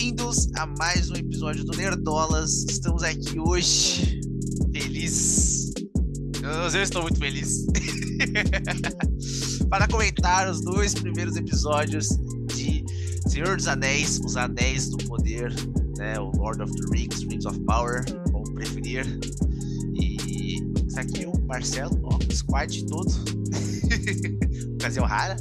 Bem-vindos a mais um episódio do Nerdolas. Estamos aqui hoje felizes. Eu, estou muito feliz para comentar os dois primeiros episódios de Senhor dos Anéis, os Anéis do Poder, né? O Lord of the Rings, Rings of Power, como preferir. E está aqui o Marcelo, ó, o squad todo. Ocasião rara.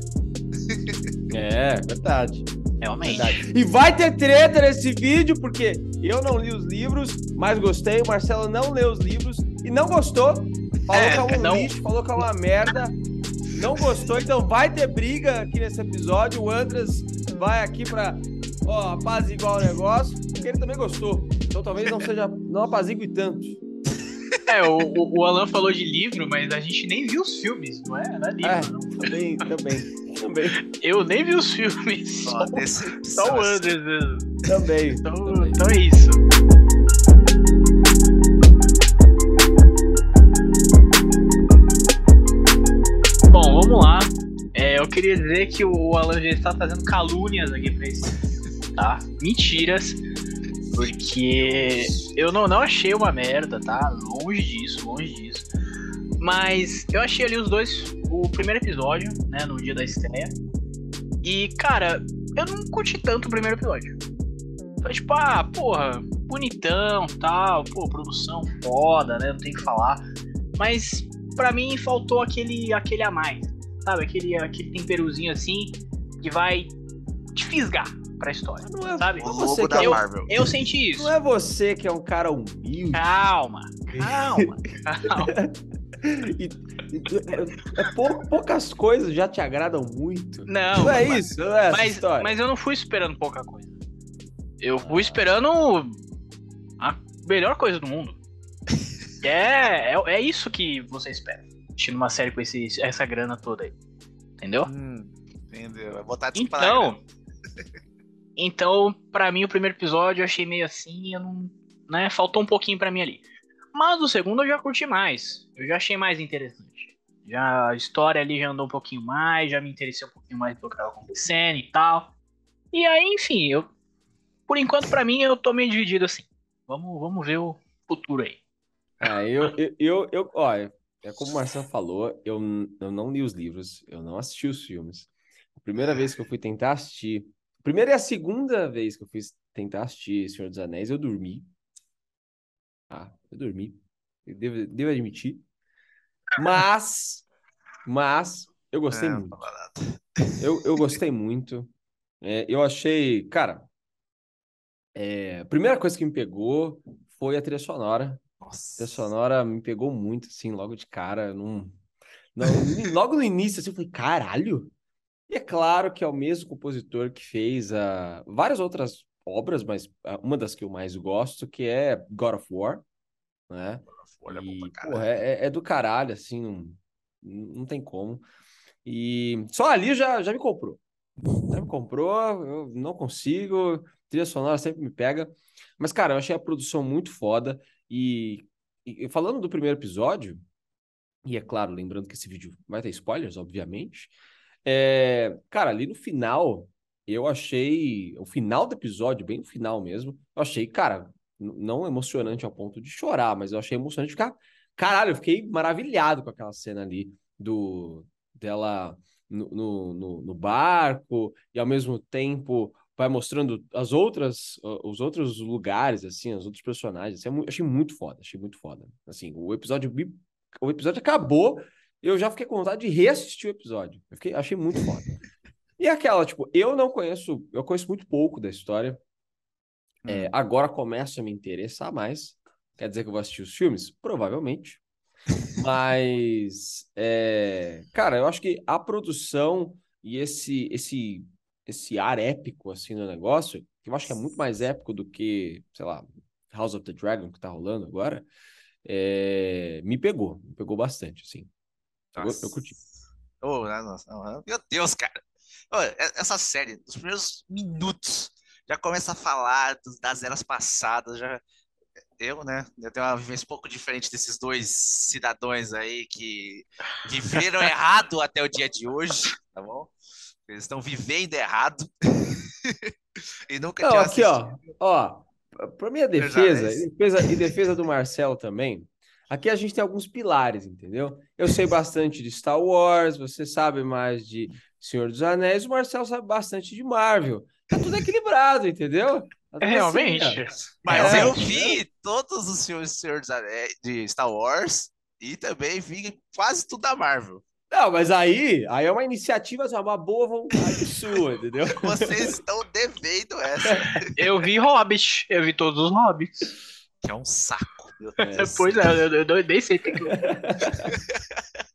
É, verdade. Realmente. verdade. E vai ter treta nesse vídeo, porque eu não li os livros, mas gostei. O Marcelo não leu os livros e não gostou. Falou É, que é um não- lixo, falou que é uma merda. Não gostou, então vai ter briga aqui nesse episódio. O Andras vai aqui pra ó, apaziguar o negócio, porque ele também gostou. Então talvez não seja, não apazigue tanto. É, o, o, o Alan falou de livro, mas a gente nem viu os filmes, não é? Não é livro, É, não. também, também, também, Eu nem vi os filmes, só, Ó, decepção, só o. Andres mesmo. também. Então, também. então é isso. Bom, vamos lá. É, eu queria dizer que o Alan já está fazendo calúnias aqui pra esse, tá? Mentiras. Porque eu não, não achei uma merda, tá? Longe disso, longe disso. Mas eu achei ali os dois, o primeiro episódio, né, no dia da estreia. E, cara, eu não curti tanto o primeiro episódio. Foi tipo, ah, porra, bonitão, tal, pô, produção foda, né, não tem o que falar. Mas, pra mim, faltou aquele, aquele a mais, sabe? Aquele, aquele temperozinho assim, que vai te fisgar pra história, Não é, sabe? O não é você que da é, eu- Marvel. Eu senti isso. não é você que é um cara humilde. Calma, calma, calma. E- e- é pou- poucas coisas já te agradam muito. Não, Não é mas- isso, não é Mas, mas eu não fui esperando pouca coisa. Eu fui esperando a melhor coisa do mundo. É, é, é isso que você espera. Assistindo uma série com esse, essa grana toda aí. Entendeu? Hum, entendeu? Vai botar desculpa na Então. Então, pra mim, o primeiro episódio eu achei meio assim, eu não. Né, faltou um pouquinho pra mim ali. Mas o segundo eu já curti mais. Eu já achei mais interessante. Já a história ali já andou um pouquinho mais, já me interessei um pouquinho mais do que tava acontecendo e tal. E aí, enfim, eu. Por enquanto, pra mim, eu tô meio dividido assim. Vamos, vamos ver o futuro aí. Ah, eu, eu, eu, eu- olha, é como o Marcelo falou, eu, eu não li os livros, eu não assisti os filmes. A primeira vez que eu fui tentar assistir, a primeira e a segunda vez que eu fui tentar assistir Senhor dos Anéis, eu dormi. Ah, eu dormi. Eu devo, devo admitir. Mas, mas, eu gostei É, muito. nada. Eu, eu gostei muito. É, eu achei, cara, é, a primeira coisa que me pegou foi a trilha sonora. A Nossa. trilha sonora me pegou muito, assim, logo de cara. Num, não, logo no início, assim, eu falei, caralho! E é claro que é o mesmo compositor que fez ah, várias outras obras, mas ah, uma das que eu mais gosto, que é God of War, né? Olha, bom E, pra porra, é, é- é do caralho, assim, não, não tem como. E só ali já, já me comprou. Já me comprou, eu não consigo, trilha sonora sempre me pega. Mas, cara, eu achei a produção muito foda. E, e falando do primeiro episódio, e é claro, lembrando que esse vídeo vai ter spoilers, obviamente. É, cara, ali no final, eu achei. O final do episódio, bem no final mesmo, eu achei, cara, não emocionante ao ponto de chorar, mas eu achei emocionante ficar. Caralho, eu fiquei maravilhado com aquela cena ali do dela no, no, no- no barco e ao mesmo tempo vai mostrando as outras os outros lugares assim, os outros personagens. Assim, é achei muito foda, achei muito foda. Assim, o episódio o episódio acabou, eu já fiquei com vontade de reassistir o episódio. Eu fiquei, achei muito foda. E aquela, tipo, eu não conheço, eu conheço muito pouco da história. É, Hum. agora começo a me interessar mais. Quer dizer que eu vou assistir os filmes? Provavelmente. Mas, é, cara, eu acho que a produção e esse, esse, esse ar épico, assim, no negócio, que eu acho que é muito mais épico do que, sei lá, House of the Dragon, que tá rolando agora, é, me pegou, me pegou bastante, assim. Eu, eu curti. Oh, nossa, não, meu Deus, cara. Essa série, nos primeiros minutos, já começa a falar das eras passadas. Já, eu, né? Eu tenho uma vivência um pouco diferente desses dois cidadãos aí que viveram errado até o dia de hoje, tá bom? Eles estão vivendo errado. e nunca Não, tinha aqui, ó. Ó, pra minha dos defesa, e defesa, e defesa do Marcelo também, aqui a gente tem alguns pilares, entendeu? Eu sei bastante de Star Wars, você sabe mais de Senhor dos Anéis, o Marcelo sabe bastante de Marvel. Tá tudo equilibrado, entendeu? Tá tudo assim, Realmente. ó. Mas É, eu é. vi todos os filmes do Senhor dos Anéis, de Star Wars e também vi quase tudo da Marvel. Não, mas aí, aí é uma iniciativa, assim, uma boa vontade sua, entendeu? Vocês estão devendo essa, Eu vi Hobbit, eu vi todos os Hobbits. que é um saco. Meu Deus. Depois eu, eu, eu nem sei.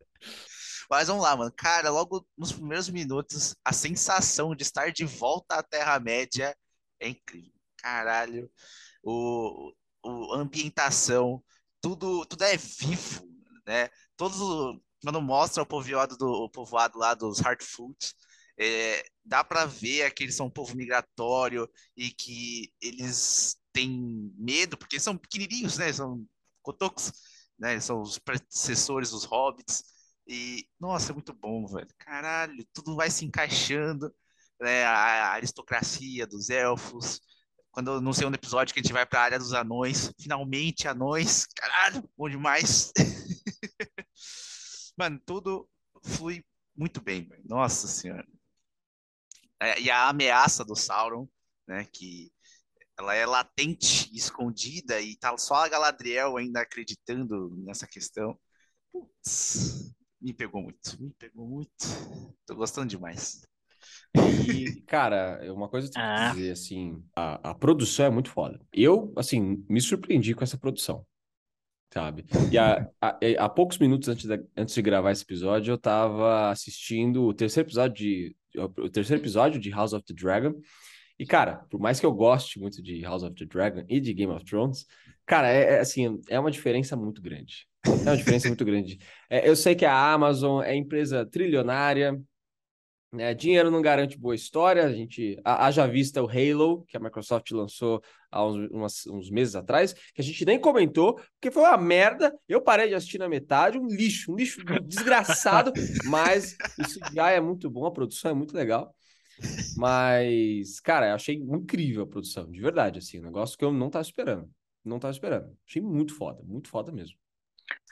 Mas vamos lá, mano. Cara, logo nos primeiros minutos, a sensação de estar de volta à Terra-média é incrível. Caralho. O, o ambientação, tudo, tudo é vivo, né? Todos o- quando mostra o povoado do o povoado lá dos Hardfoot, é, dá pra ver que eles são um povo migratório e que eles têm medo porque são pequenininhos, né? São cotocos, né? São os predecessores dos hobbits. E, nossa, é muito bom, velho. Caralho, tudo vai se encaixando, né? A, a aristocracia dos elfos. Quando no segundo episódio que a gente vai pra área dos anões, finalmente anões, caralho, bom demais. Mano, tudo flui muito bem, velho. Nossa senhora. É, e a ameaça do Sauron, né? Que ela é latente, escondida, e tá só a Galadriel ainda acreditando nessa questão. Putz, me pegou muito, me pegou muito. Tô gostando demais. E, cara, uma coisa que eu tenho Ah. que dizer, assim, a, a produção é muito foda. Eu, assim, me surpreendi com essa produção, sabe? E há, poucos minutos antes, da- antes de gravar esse episódio, eu tava assistindo o terceiro episódio de, o terceiro episódio de House of the Dragon. E, cara, por mais que eu goste muito de House of the Dragon e de Game of Thrones, cara, é, é, assim, é uma diferença muito grande. É uma diferença muito grande. É, eu sei que a Amazon é empresa trilionária, né? Dinheiro não garante boa história. A gente ha- haja vista o Halo, que a Microsoft lançou há uns, umas- uns meses atrás, que a gente nem comentou, porque foi uma merda. Eu parei de assistir na metade, um lixo, um lixo desgraçado, mas o CGI é muito bom, a produção é muito legal. Mas, cara, eu achei incrível a produção, de verdade, assim, um negócio que eu não tava esperando. Não tava esperando. Achei muito foda, muito foda mesmo.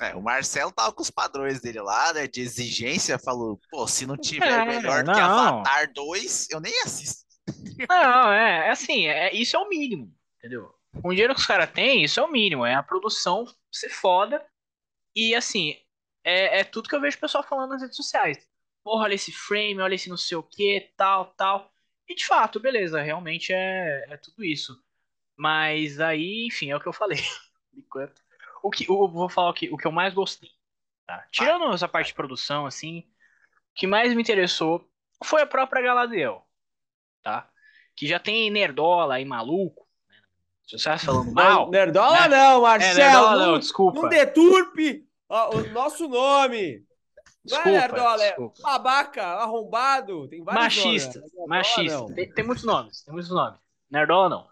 É, o Marcelo tava com os padrões dele lá, né? De exigência, falou, pô, se não tiver É, melhor do que não. Avatar 2, eu nem assisto. Não, é, é assim, é, isso é o mínimo, entendeu? Com o dinheiro que os caras têm, isso é o mínimo, é a produção ser foda. E assim, é, é tudo que eu vejo o pessoal falando nas redes sociais. Porra, olha esse frame, olha esse não sei o que, tal, tal. E de fato, beleza, realmente é, é tudo isso. Mas aí, enfim, é o que eu falei. Enquanto. O que, eu vou falar o que, o que eu mais gostei. Tá? Tirando essa parte de produção, assim, o que mais me interessou foi a própria Galadriel tá? Que já tem nerdola aí maluco. né? Se você tá falando mal. Nerdola É. não, É, Marcelo! nerdola não, desculpa. não deturpe ó, o nosso nome! Não é Desculpa, nerdola, é desculpa. babaca, arrombado, tem vários Machista, nomes. Machista. Tem, tem muitos nomes, tem muitos nomes. Nerdola não.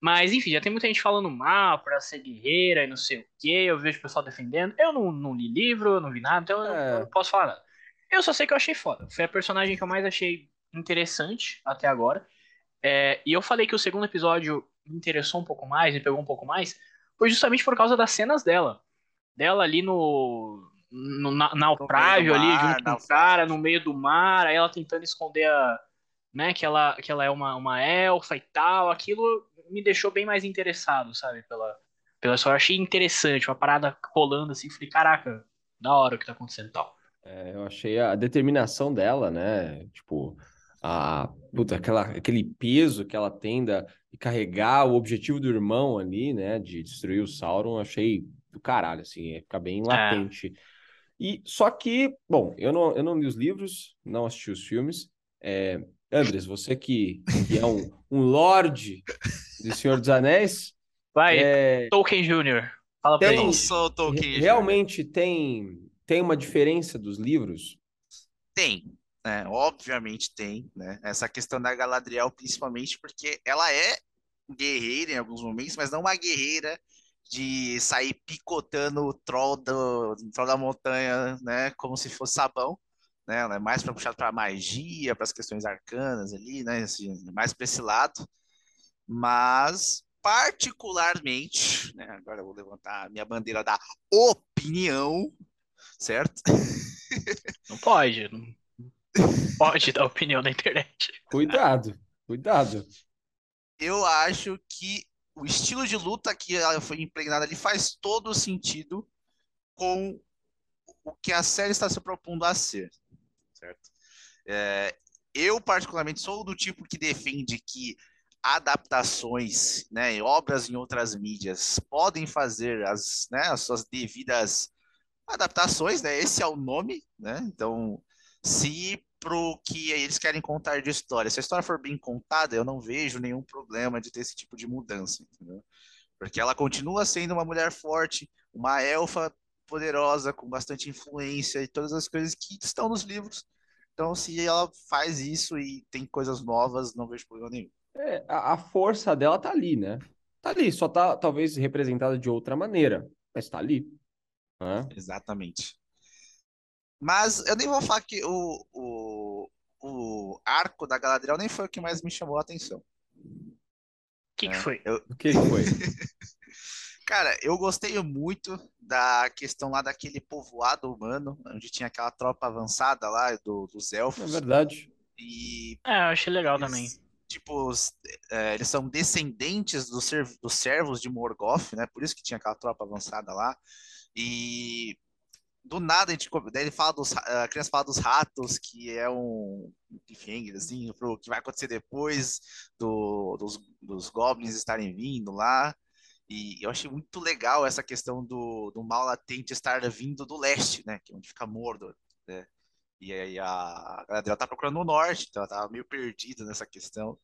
Mas enfim, já tem muita gente falando mal pra ser guerreira e não sei o que. Eu vejo o pessoal defendendo. Eu não, não li livro, eu não vi nada, então eu, É. eu não posso falar nada. Eu só sei que eu achei foda. Foi a personagem que eu mais achei interessante até agora. É, e eu falei que o segundo episódio me interessou um pouco mais, me pegou um pouco mais, foi justamente por causa das cenas dela. Dela ali no, no na, naufrágio, ali, mar, junto com o cara, no meio do mar, aí ela tentando esconder a. Né, que ela, que ela é uma, uma elfa e tal. Aquilo me deixou bem mais interessado, sabe? Pela, pela história. Eu achei interessante, uma parada rolando assim. Falei, caraca, da hora o que tá acontecendo e tal. É, eu achei a determinação dela, né? Tipo, a, puta, aquela, aquele peso que ela tem da, de carregar o objetivo do irmão ali, né? De destruir o Sauron, achei do caralho, assim, é, fica bem latente. E só que, bom, eu não, eu não li os livros, não assisti os filmes. É, Andres, você que, que é um, um lorde de Senhor dos Anéis, Vai, é, Tolkien Jr. Fala pra Tem- Eu não sou o Tolkien. re- realmente tem, tem uma diferença dos livros? Tem, né? Obviamente tem, né? Essa questão da Galadriel, principalmente porque ela é guerreira em alguns momentos, mas não uma guerreira de sair picotando o troll, do, troll da montanha, né? Como se fosse sabão, né? Ela é mais puxada para magia, para as questões arcanas ali, né? Assim, mais para esse lado. Mas particularmente, né? Agora eu vou levantar a minha bandeira da opinião, certo? Não pode. Não pode dar opinião na internet. Cuidado, cuidado. Eu acho que o estilo de luta que ela foi impregnada ali faz todo sentido com o que a série está se propondo a ser, certo? É, eu, particularmente, sou do tipo que defende que adaptações, né, obras em outras mídias podem fazer as, né, as suas devidas adaptações, né? Esse é o nome, né? Então, se pro que eles querem contar de história, se a história for bem contada, eu não vejo nenhum problema de ter esse tipo de mudança, entendeu? Porque ela continua sendo uma mulher forte, uma elfa poderosa, com bastante influência e todas as coisas que estão nos livros. Então, se ela faz isso e tem coisas novas, não vejo problema nenhum. É, a, a força dela tá ali, né? Tá ali, só tá talvez representada de outra maneira, mas tá ali. né? Exatamente. Mas eu nem vou falar que o, o, o arco da Galadriel nem foi o que mais me chamou a atenção. O que, que né? foi? Eu, O que que foi? cara, eu gostei muito da questão lá daquele povoado humano, onde tinha aquela tropa avançada lá do, dos É elfos. verdade. E É, eu achei legal eles, também. tipo, os- é, eles são descendentes dos, serv- dos servos de Morgoth, né? Por isso que tinha aquela tropa avançada lá. E do nada a gente daí ele fala dos a criança fala dos ratos que é um cliffhanger assim pro que vai acontecer depois do, dos, dos goblins estarem vindo lá e eu achei muito legal essa questão do, do mal latente estar vindo do leste né que é onde fica Mordor né e aí a Galadriel tá procurando no norte então ela tava meio perdida nessa questão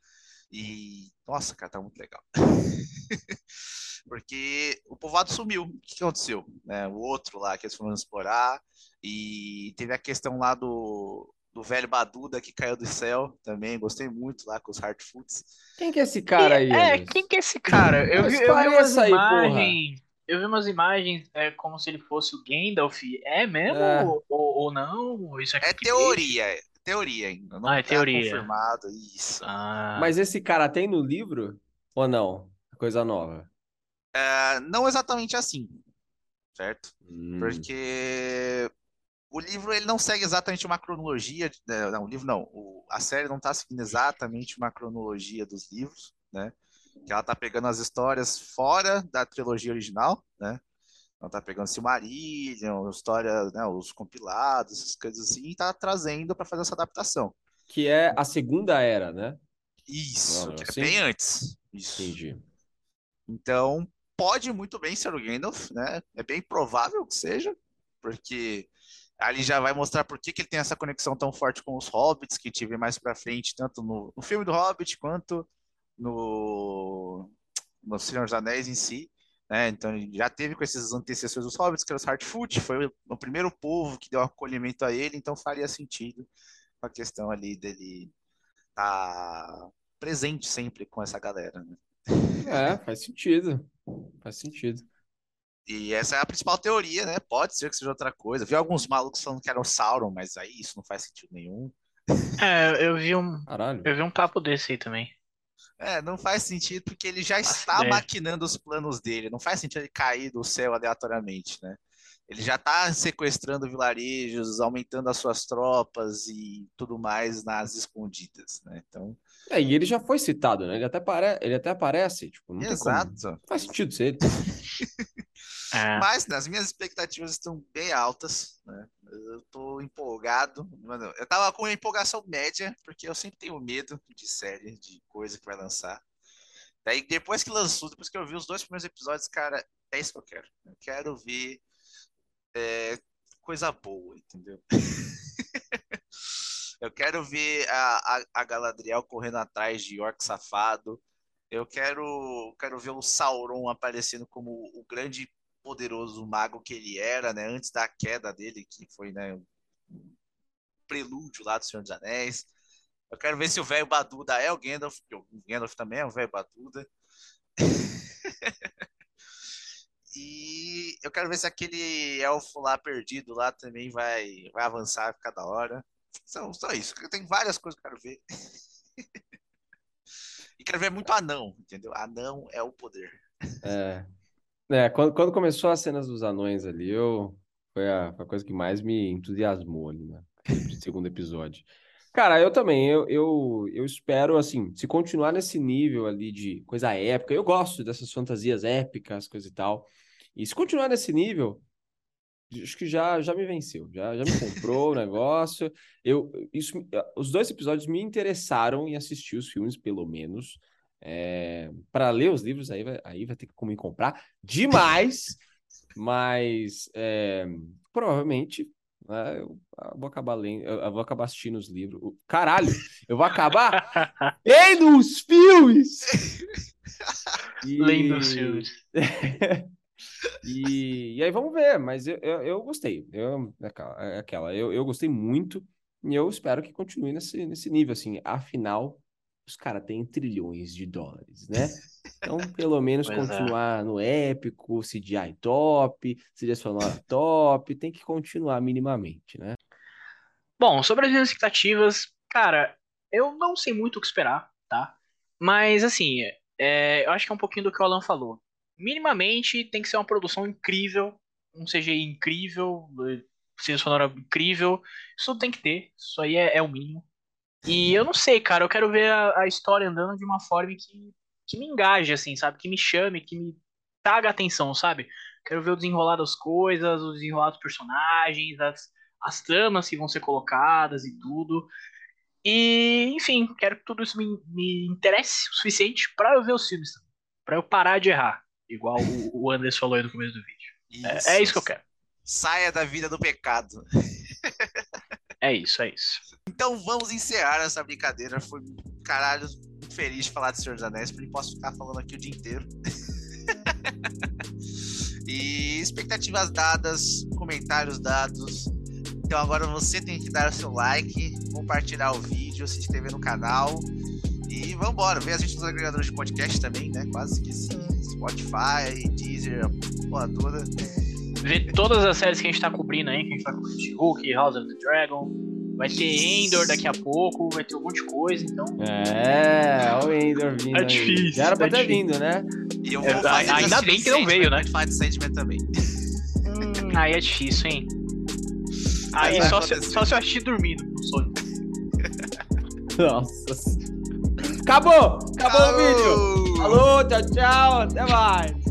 e nossa cara tá muito legal porque o povoado sumiu. O que aconteceu? Né, o outro lá que eles foram explorar, e teve a questão lá do, do velho Baduda que caiu do céu também. Gostei muito lá com os Hardfoots. Quem que é esse cara aí, é, quem que é esse cara? Eu Mas vi, eu vi umas aí, porra. imagens. Eu vi umas imagens é, como se ele fosse o Gandalf. É mesmo? É. Ou, ou não? Isso é É teoria, é teoria ainda. Não Ah, é tá teoria. confirmado isso. Ah, Mas esse cara tem no livro ou não? Coisa nova. É, não exatamente assim, certo? Hum. Porque o livro ele não segue exatamente uma cronologia. né, Não, o livro não. O- a série não está seguindo exatamente uma cronologia dos livros, né? Que ela tá pegando as histórias fora da trilogia original, né? Ela tá pegando Silmarillion, história, né, os compilados, essas coisas assim, e tá trazendo para fazer essa adaptação. Que é a segunda era, né? Isso, que é assim? bem antes. Isso. Entendi. Então, pode muito bem ser o Gandalf, né? É bem provável que seja, porque ali já vai mostrar por que, que ele tem essa conexão tão forte com os Hobbits, que tive mais pra frente, tanto no, no filme do Hobbit quanto no, no Senhor dos Anéis em si. Né? Então, ele já teve com esses antecessores dos Hobbits, que eram os Hardfoot, foi o, primeiro povo que deu acolhimento a ele, então faria sentido a questão ali dele estar presente sempre com essa galera, né? É, faz sentido. Faz sentido. E essa é a principal teoria, né? Pode ser que seja outra coisa. Vi alguns malucos falando que era o Sauron, mas aí isso não faz sentido nenhum. é, eu vi um, Caralho. eu vi um papo desse aí também. É, não faz sentido porque ele já está ideia. maquinando os planos dele. Não faz sentido ele cair do céu aleatoriamente, né? Ele já está sequestrando vilarejos, aumentando as suas tropas e tudo mais nas escondidas, né? Então, É, e ele já foi citado, né? Ele até, pare... ele até aparece, tipo, não tem como. exato. Não faz sentido ser ele. É, Mas né, as minhas expectativas estão bem altas, né? Eu tô empolgado. Mano, eu tava com uma empolgação média, porque eu sempre tenho medo de série, de coisa que vai lançar. Daí, depois que lançou, depois que eu vi os dois primeiros episódios, cara, é isso que eu quero. Eu quero ver é, coisa boa, entendeu? Eu quero ver a, a, a Galadriel correndo atrás de Orc safado. Eu quero, quero ver o Sauron aparecendo como o grande poderoso mago que ele era, né? Antes da queda dele, que foi, né? Um prelúdio lá do Senhor dos Anéis. Eu quero ver se o velho Baduda é o Gandalf, porque o Gandalf também é um velho Baduda. E eu quero ver se aquele elfo lá perdido lá também vai, vai avançar, ficar da hora. São só isso. Tem várias coisas que eu quero ver. e quero ver muito anão, entendeu? Anão é o poder. É. É, quando, quando começou as cenas dos anões ali, eu, foi a, foi a coisa que mais me entusiasmou ali, né? Segundo episódio. Cara, eu também, eu, eu, eu espero, assim, se continuar nesse nível ali de coisa épica, eu gosto dessas fantasias épicas, coisa e tal, e se continuar nesse nível, acho que já, já me venceu, já, já me comprou o negócio, eu, isso, os dois episódios me interessaram em assistir os filmes, pelo menos, é, para ler os livros, aí vai, aí vai ter que me comprar demais, mas é, provavelmente né, eu, eu, vou acabar lendo, eu, vou acabar assistindo os livros. Caralho, eu vou acabar lendo os filmes! E... Lendo os filmes. e, e aí vamos ver, mas eu, eu, eu gostei. Eu, é aquela, eu, eu gostei muito e eu espero que continue nesse, nesse nível, assim. Afinal, os caras têm trilhões de dólares, né? Então, pelo menos é. continuar é. no épico, CGI top, trilha sonora top, tem que continuar minimamente, né? Bom, sobre as minhas expectativas, cara, eu não sei muito o que esperar, tá? Mas, assim, é, eu acho que é um pouquinho do que o Alan falou. Minimamente tem que ser uma produção incrível, um CGI incrível, trilha sonora incrível. Isso tem que ter, isso aí é, é o mínimo. E eu não sei, cara, eu quero ver a, a história andando de uma forma que, que me engaje, assim, sabe? Que me chame, que me traga atenção, sabe? Quero ver o desenrolar das coisas, o desenrolar dos personagens, as, as tramas que vão ser colocadas e tudo. E, enfim, quero que tudo isso me, me interesse o suficiente para eu ver os filmes, para eu parar de errar, igual o, o Anderson falou aí no começo do vídeo. Isso. É, é isso que eu quero. Saia da vida do pecado. É isso, é isso. Então vamos encerrar essa brincadeira. Foi caralho feliz de falar de Senhor dos Anéis, porque posso ficar falando aqui o dia inteiro. e expectativas dadas, comentários dados. Então agora você tem que dar o seu like, compartilhar o vídeo, se inscrever no canal. E vamos embora, ver a gente nos agregadores de podcast também, né? Quase que sim. Spotify, Deezer, a porra toda ver todas as séries que a gente tá cobrindo aí, que a gente vai cobrir Hulk, House of the Dragon, vai ter Endor daqui a pouco, vai ter um monte de coisa, então. É, olha o Endor vindo. É aí. difícil. Já era pra é ter difícil. vindo, né? E eu vou é, ainda bem que não veio, né? Fight Sentiment também. Hum, aí é difícil, hein? Aí só se, só se eu assistir dormindo no sonho. Nossa. Acabou! Acabou Alô. o vídeo! Falou, tchau, tchau, até mais!